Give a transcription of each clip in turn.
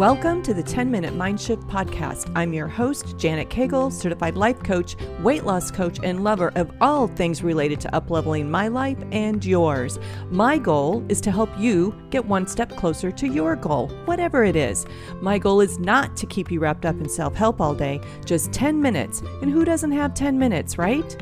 Welcome to the 10 Minute Mindshift Podcast. I'm your host, Janet Cagle, certified life coach, weight loss coach, and lover of all things related to upleveling my life and yours. My goal is to help you get one step closer to your goal, whatever it is. My goal is not to keep you wrapped up in self help all day, just 10 minutes. And who doesn't have 10 minutes, right?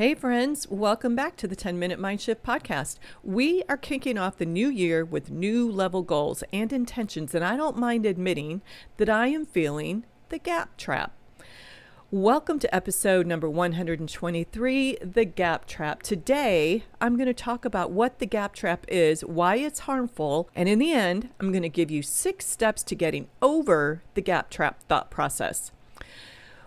Hey, friends, welcome back to the 10 Minute Mind Shift Podcast. We are kicking off the new year with new level goals and intentions, and I don't mind admitting that I am feeling the gap trap. Welcome to episode number 123 The Gap Trap. Today, I'm going to talk about what the gap trap is, why it's harmful, and in the end, I'm going to give you six steps to getting over the gap trap thought process.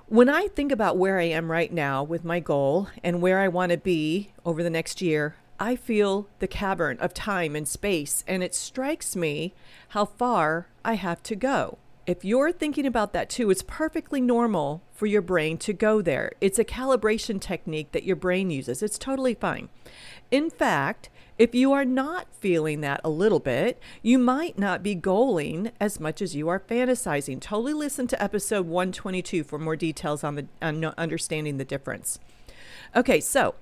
When I think about where I am right now with my goal and where I want to be over the next year, I feel the cavern of time and space, and it strikes me how far I have to go. If you're thinking about that too, it's perfectly normal for your brain to go there. It's a calibration technique that your brain uses. It's totally fine. In fact, if you are not feeling that a little bit, you might not be goaling as much as you are fantasizing. Totally listen to episode 122 for more details on the on understanding the difference. Okay, so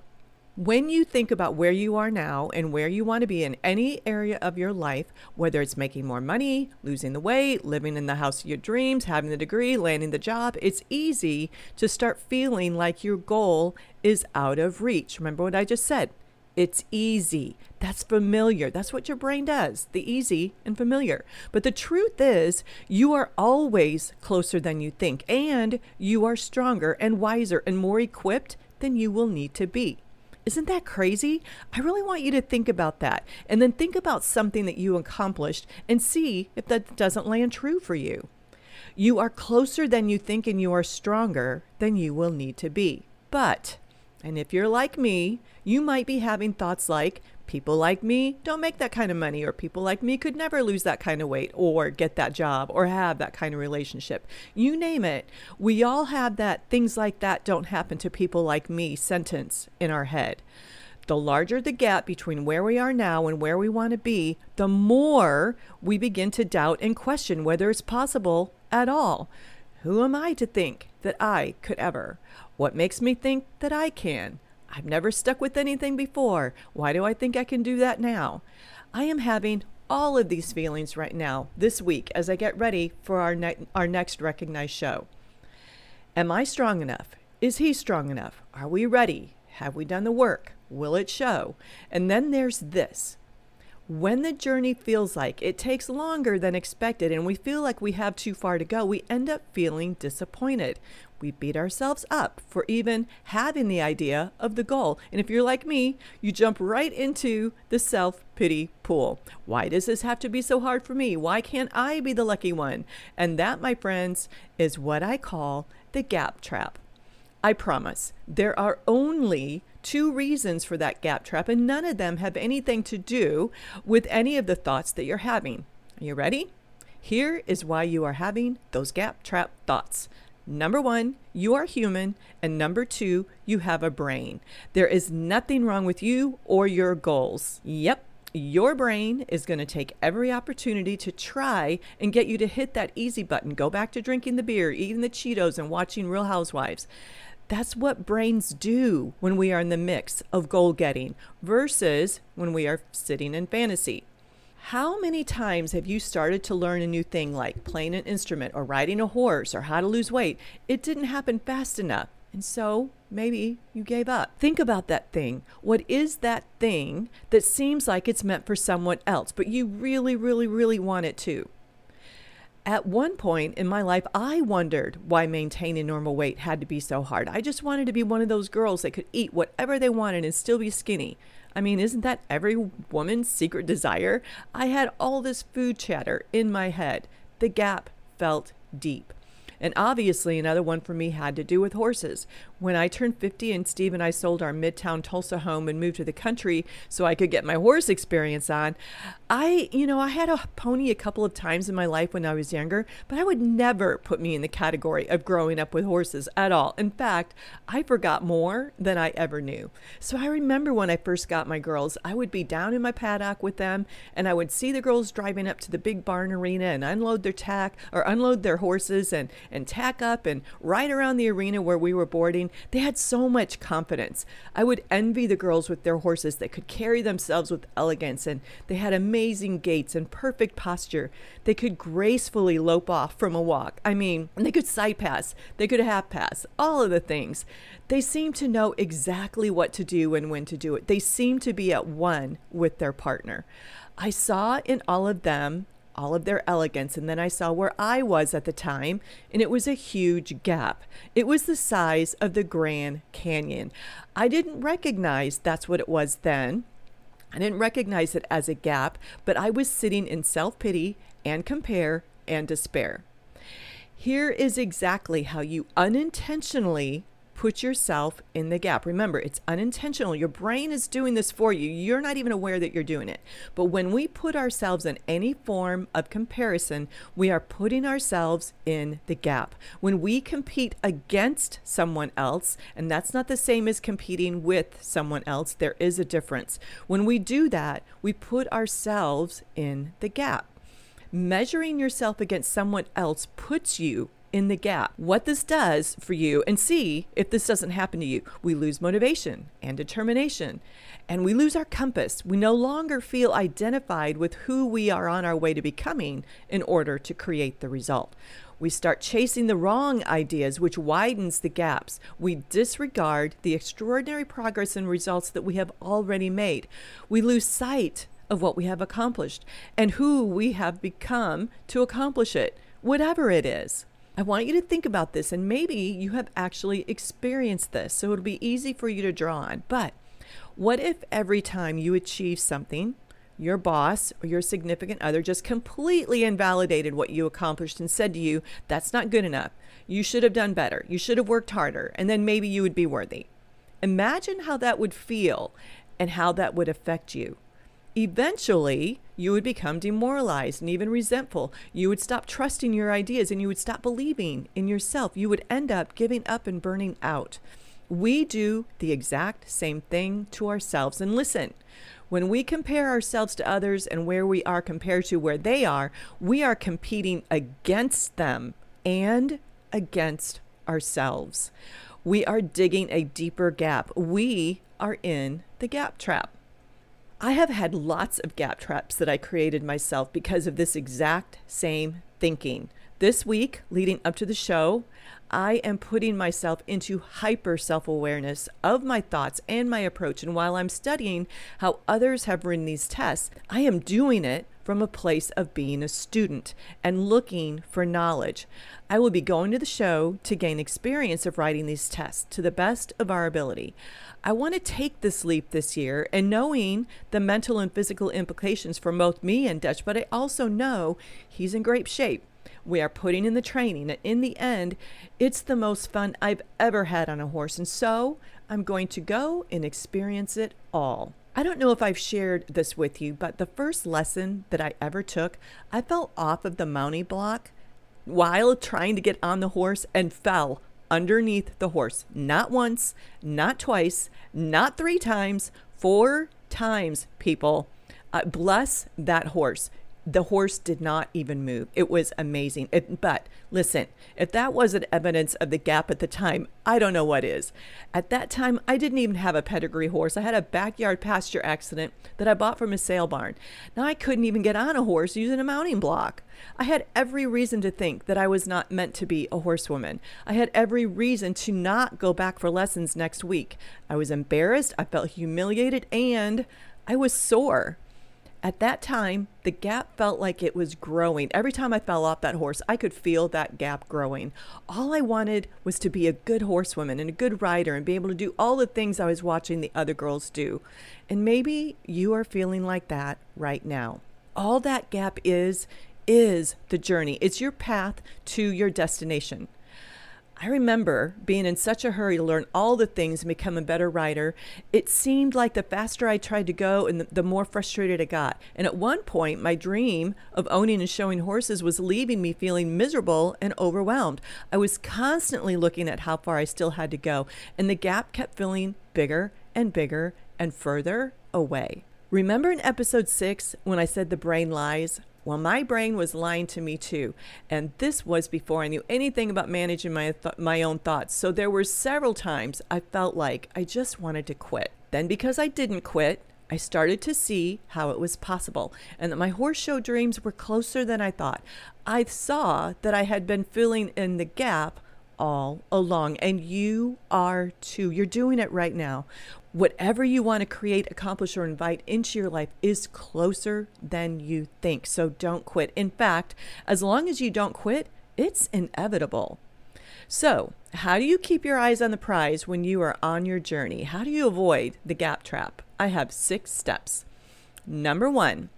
when you think about where you are now and where you want to be in any area of your life, whether it's making more money, losing the weight, living in the house of your dreams, having the degree, landing the job, it's easy to start feeling like your goal is out of reach. Remember what I just said? It's easy. That's familiar. That's what your brain does the easy and familiar. But the truth is, you are always closer than you think, and you are stronger and wiser and more equipped than you will need to be. Isn't that crazy? I really want you to think about that and then think about something that you accomplished and see if that doesn't land true for you. You are closer than you think and you are stronger than you will need to be. But and if you're like me, you might be having thoughts like, people like me don't make that kind of money, or people like me could never lose that kind of weight, or get that job, or have that kind of relationship. You name it. We all have that things like that don't happen to people like me sentence in our head. The larger the gap between where we are now and where we want to be, the more we begin to doubt and question whether it's possible at all. Who am I to think that I could ever? What makes me think that I can? I've never stuck with anything before. Why do I think I can do that now? I am having all of these feelings right now this week as I get ready for our, ne- our next recognized show. Am I strong enough? Is he strong enough? Are we ready? Have we done the work? Will it show? And then there's this when the journey feels like it takes longer than expected and we feel like we have too far to go, we end up feeling disappointed. We beat ourselves up for even having the idea of the goal. And if you're like me, you jump right into the self pity pool. Why does this have to be so hard for me? Why can't I be the lucky one? And that, my friends, is what I call the gap trap. I promise there are only two reasons for that gap trap, and none of them have anything to do with any of the thoughts that you're having. Are you ready? Here is why you are having those gap trap thoughts. Number one, you are human. And number two, you have a brain. There is nothing wrong with you or your goals. Yep, your brain is going to take every opportunity to try and get you to hit that easy button. Go back to drinking the beer, eating the Cheetos, and watching Real Housewives. That's what brains do when we are in the mix of goal getting versus when we are sitting in fantasy. How many times have you started to learn a new thing like playing an instrument or riding a horse or how to lose weight? It didn't happen fast enough. And so maybe you gave up. Think about that thing. What is that thing that seems like it's meant for someone else, but you really, really, really want it to? At one point in my life, I wondered why maintaining normal weight had to be so hard. I just wanted to be one of those girls that could eat whatever they wanted and still be skinny. I mean, isn't that every woman's secret desire? I had all this food chatter in my head. The gap felt deep. And obviously, another one for me had to do with horses. When I turned 50 and Steve and I sold our Midtown Tulsa home and moved to the country so I could get my horse experience on, I, you know, I had a pony a couple of times in my life when I was younger, but I would never put me in the category of growing up with horses at all. In fact, I forgot more than I ever knew. So I remember when I first got my girls, I would be down in my paddock with them and I would see the girls driving up to the big barn arena and unload their tack or unload their horses and, and tack up and ride around the arena where we were boarding. They had so much confidence. I would envy the girls with their horses that could carry themselves with elegance and they had amazing gaits and perfect posture. They could gracefully lope off from a walk. I mean, they could side pass, they could half pass, all of the things. They seemed to know exactly what to do and when to do it. They seemed to be at one with their partner. I saw in all of them all of their elegance. And then I saw where I was at the time, and it was a huge gap. It was the size of the Grand Canyon. I didn't recognize that's what it was then. I didn't recognize it as a gap, but I was sitting in self pity and compare and despair. Here is exactly how you unintentionally put yourself in the gap. Remember, it's unintentional. Your brain is doing this for you. You're not even aware that you're doing it. But when we put ourselves in any form of comparison, we are putting ourselves in the gap. When we compete against someone else, and that's not the same as competing with someone else, there is a difference. When we do that, we put ourselves in the gap. Measuring yourself against someone else puts you in the gap. What this does for you, and see if this doesn't happen to you. We lose motivation and determination, and we lose our compass. We no longer feel identified with who we are on our way to becoming in order to create the result. We start chasing the wrong ideas, which widens the gaps. We disregard the extraordinary progress and results that we have already made. We lose sight of what we have accomplished and who we have become to accomplish it, whatever it is. I want you to think about this, and maybe you have actually experienced this, so it'll be easy for you to draw on. But what if every time you achieve something, your boss or your significant other just completely invalidated what you accomplished and said to you, That's not good enough. You should have done better. You should have worked harder, and then maybe you would be worthy. Imagine how that would feel and how that would affect you. Eventually, you would become demoralized and even resentful. You would stop trusting your ideas and you would stop believing in yourself. You would end up giving up and burning out. We do the exact same thing to ourselves. And listen, when we compare ourselves to others and where we are compared to where they are, we are competing against them and against ourselves. We are digging a deeper gap. We are in the gap trap. I have had lots of gap traps that I created myself because of this exact same thinking. This week, leading up to the show, I am putting myself into hyper self awareness of my thoughts and my approach. And while I'm studying how others have ridden these tests, I am doing it from a place of being a student and looking for knowledge. I will be going to the show to gain experience of riding these tests to the best of our ability. I want to take this leap this year and knowing the mental and physical implications for both me and Dutch, but I also know he's in great shape. We are putting in the training, and in the end, it's the most fun I've ever had on a horse. And so I'm going to go and experience it all. I don't know if I've shared this with you, but the first lesson that I ever took, I fell off of the mounting block while trying to get on the horse and fell underneath the horse. Not once, not twice, not three times, four times, people. Uh, bless that horse the horse did not even move. It was amazing. It, but listen, if that wasn't evidence of the gap at the time, I don't know what is. At that time, I didn't even have a pedigree horse. I had a backyard pasture accident that I bought from a sale barn. Now I couldn't even get on a horse using a mounting block. I had every reason to think that I was not meant to be a horsewoman. I had every reason to not go back for lessons next week. I was embarrassed, I felt humiliated, and I was sore. At that time, the gap felt like it was growing. Every time I fell off that horse, I could feel that gap growing. All I wanted was to be a good horsewoman and a good rider and be able to do all the things I was watching the other girls do. And maybe you are feeling like that right now. All that gap is, is the journey. It's your path to your destination. I remember being in such a hurry to learn all the things and become a better rider. It seemed like the faster I tried to go and the, the, more frustrated I got. And at one point, my dream of owning and showing horses was leaving me feeling miserable and overwhelmed. I was constantly looking at how far I still had to go, and the gap kept feeling bigger and bigger and further away. Remember in episode six when I said the brain lies? Well, my brain was lying to me too. And this was before I knew anything about managing my, th- my own thoughts. So there were several times I felt like I just wanted to quit. Then, because I didn't quit, I started to see how it was possible and that my horse show dreams were closer than I thought. I saw that I had been filling in the gap all along, and you are too. You're doing it right now whatever you want to create, accomplish, or invite into your life is closer than you think. So don't quit. In fact, as long as you don't quit, it's inevitable. So, how do you keep your eyes on the prize when you are on your journey? How do you avoid the gap trap? I have six steps. Number one,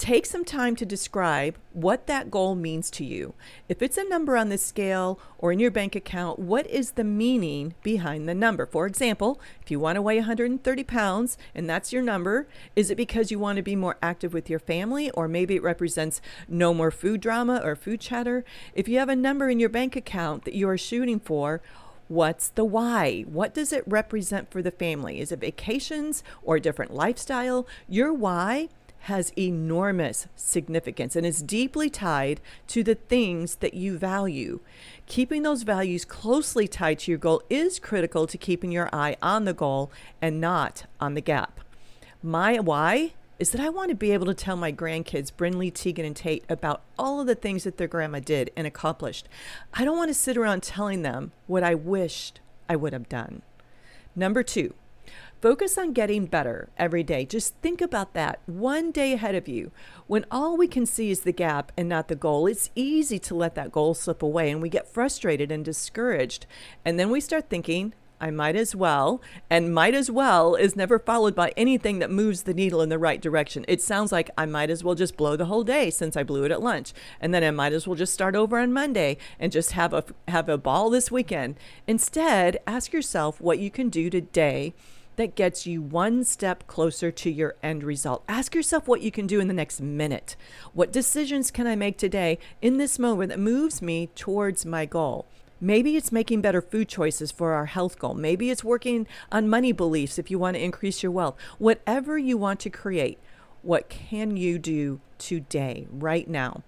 Take some time to describe what that goal means to you. If it's a number on the scale or in your bank account, what is the meaning behind the number? For example, if you want to weigh 130 pounds and that's your number, is it because you want to be more active with your family or maybe it represents no more food drama or food chatter? If you have a number in your bank account that you are shooting for, What's the why? What does it represent for the family? Is it vacations or a different lifestyle? Your why has enormous significance and is deeply tied to the things that you value. Keeping those values closely tied to your goal is critical to keeping your eye on the goal and not on the gap. My why is that I want to be able to tell my grandkids, Brinley, Tegan, and Tate, about all of the things that their grandma did and accomplished. I don't want to sit around telling them what I wished I would have done. Number two, Focus on getting better every day. Just think about that one day ahead of you. When all we can see is the gap and not the goal, it's easy to let that goal slip away and we get frustrated and discouraged. And then we start thinking, I might as well. And might as well is never followed by anything that moves the needle in the right direction. It sounds like I might as well just blow the whole day since I blew it at lunch. And then I might as well just start over on Monday and just have a have a ball this weekend. Instead, ask yourself what you can do today that gets you one step closer to your end result. Ask yourself what you can do in the next minute. What decisions can I make today in this moment that moves me towards my goal? Maybe it's making better food choices for our health goal. Maybe it's working on money beliefs if you want to increase your wealth. Whatever you want to create, what can you do today, right now?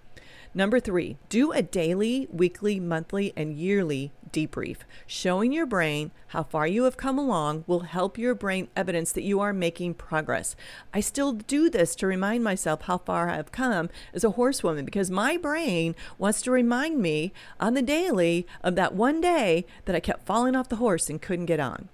Number three, do a daily, weekly, monthly, and yearly debrief. Showing your brain how far you have come along will help your brain evidence that you are making progress. I still do this to remind myself how far I have come as a horsewoman because my brain wants to remind me on the daily of that one day that I kept falling off the horse and couldn't get on.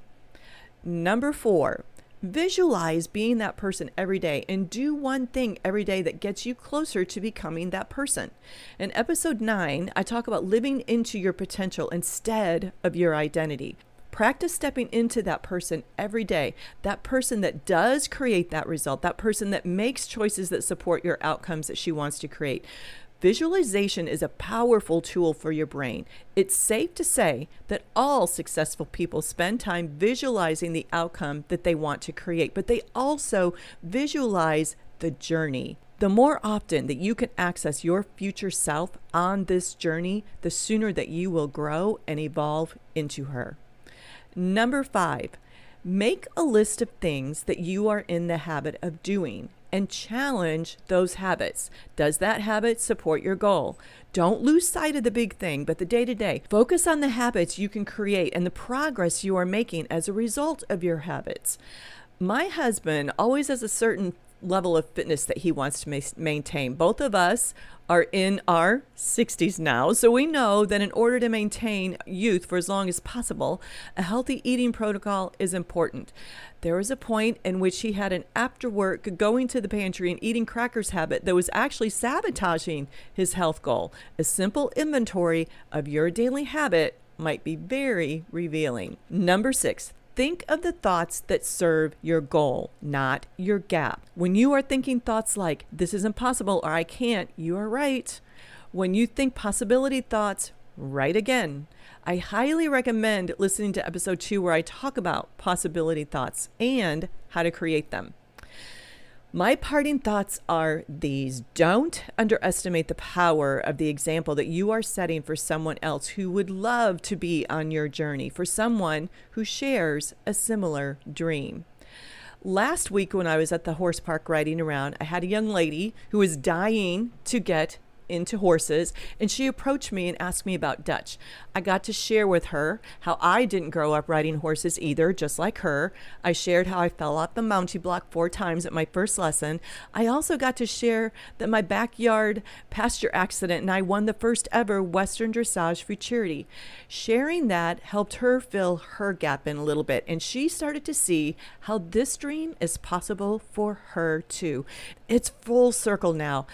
Number four, Visualize being that person every day and do one thing every day that gets you closer to becoming that person. In episode 9, I talk about living into your potential instead of your identity. Practice stepping into that person every day, that person that does create that result, that person that makes choices that support your outcomes that she wants to create. Visualization is a powerful tool for your brain. It's safe to say that all successful people spend time visualizing the outcome that they want to create, but they also visualize the journey. The more often that you can access your future self on this journey, the sooner that you will grow and evolve into her. Number five, make a list of things that you are in the habit of doing and challenge those habits. Does that habit support your goal? Don't lose sight of the big thing, but the day to day. Focus on the habits you can create and the progress you are making as a result of your habits. My husband always has a certain level of fitness that he wants to ma- maintain. Both of us are in our 60s now, so we know that in order to maintain youth for as long as possible, a healthy eating protocol is important. There was a point in which he had an after work going to the pantry and eating crackers habit that was actually sabotaging his health goal. A simple inventory of your daily habit might be very revealing. Number six, Think of the thoughts that serve your goal, not your gap. When you are thinking thoughts like, this is impossible or I can't, you are right. When you think possibility thoughts, right again. I highly recommend listening to episode two, where I talk about possibility thoughts and how to create them. My parting thoughts are these don't underestimate the power of the example that you are setting for someone else who would love to be on your journey, for someone who shares a similar dream. Last week, when I was at the horse park riding around, I had a young lady who was dying to get into horses and she approached me and asked me about Dutch. I got to share with her how I didn't grow up riding horses either, just like her. I shared how I fell off the mounting block four times at my first lesson. I also got to share that my backyard pasture accident and I won the first ever Western Dressage Futurity. Sharing that helped her fill her gap in a little bit and she started to see how this dream is possible for her too. It's full circle now.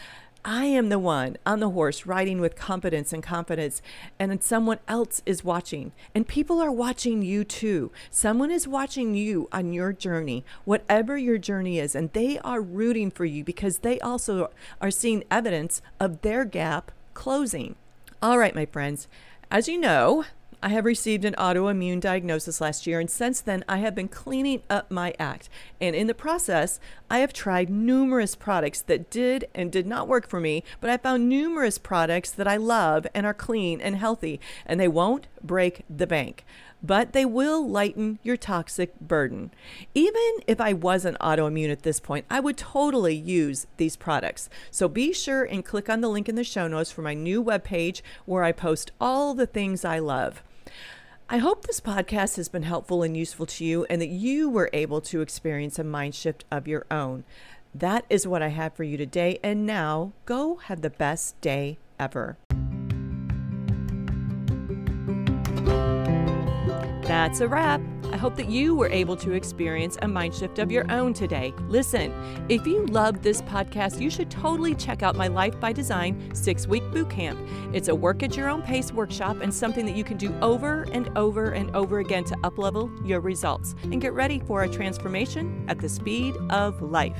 I am the one on the horse riding with competence and confidence, and someone else is watching. And people are watching you too. Someone is watching you on your journey, whatever your journey is, and they are rooting for you because they also are seeing evidence of their gap closing. All right, my friends, as you know, I have received an autoimmune diagnosis last year, and since then, I have been cleaning up my act. And in the process, I have tried numerous products that did and did not work for me, but I found numerous products that I love and are clean and healthy, and they won't break the bank but they will lighten your toxic burden. Even if I wasn't autoimmune at this point, I would totally use these products. So be sure and click on the link in the show notes for my new webpage where I post all the things I love. I hope this podcast has been helpful and useful to you and that you were able to experience a mind shift of your own. That is what I have for you today. And now go have the best day ever. That's a wrap. I hope that you were able to experience a mind shift of your own today. Listen, if you love this podcast, you should totally check out my Life by Design six week boot camp. It's a work at your own pace workshop and something that you can do over and over and over again to uplevel your results and get ready for a transformation at the speed of life.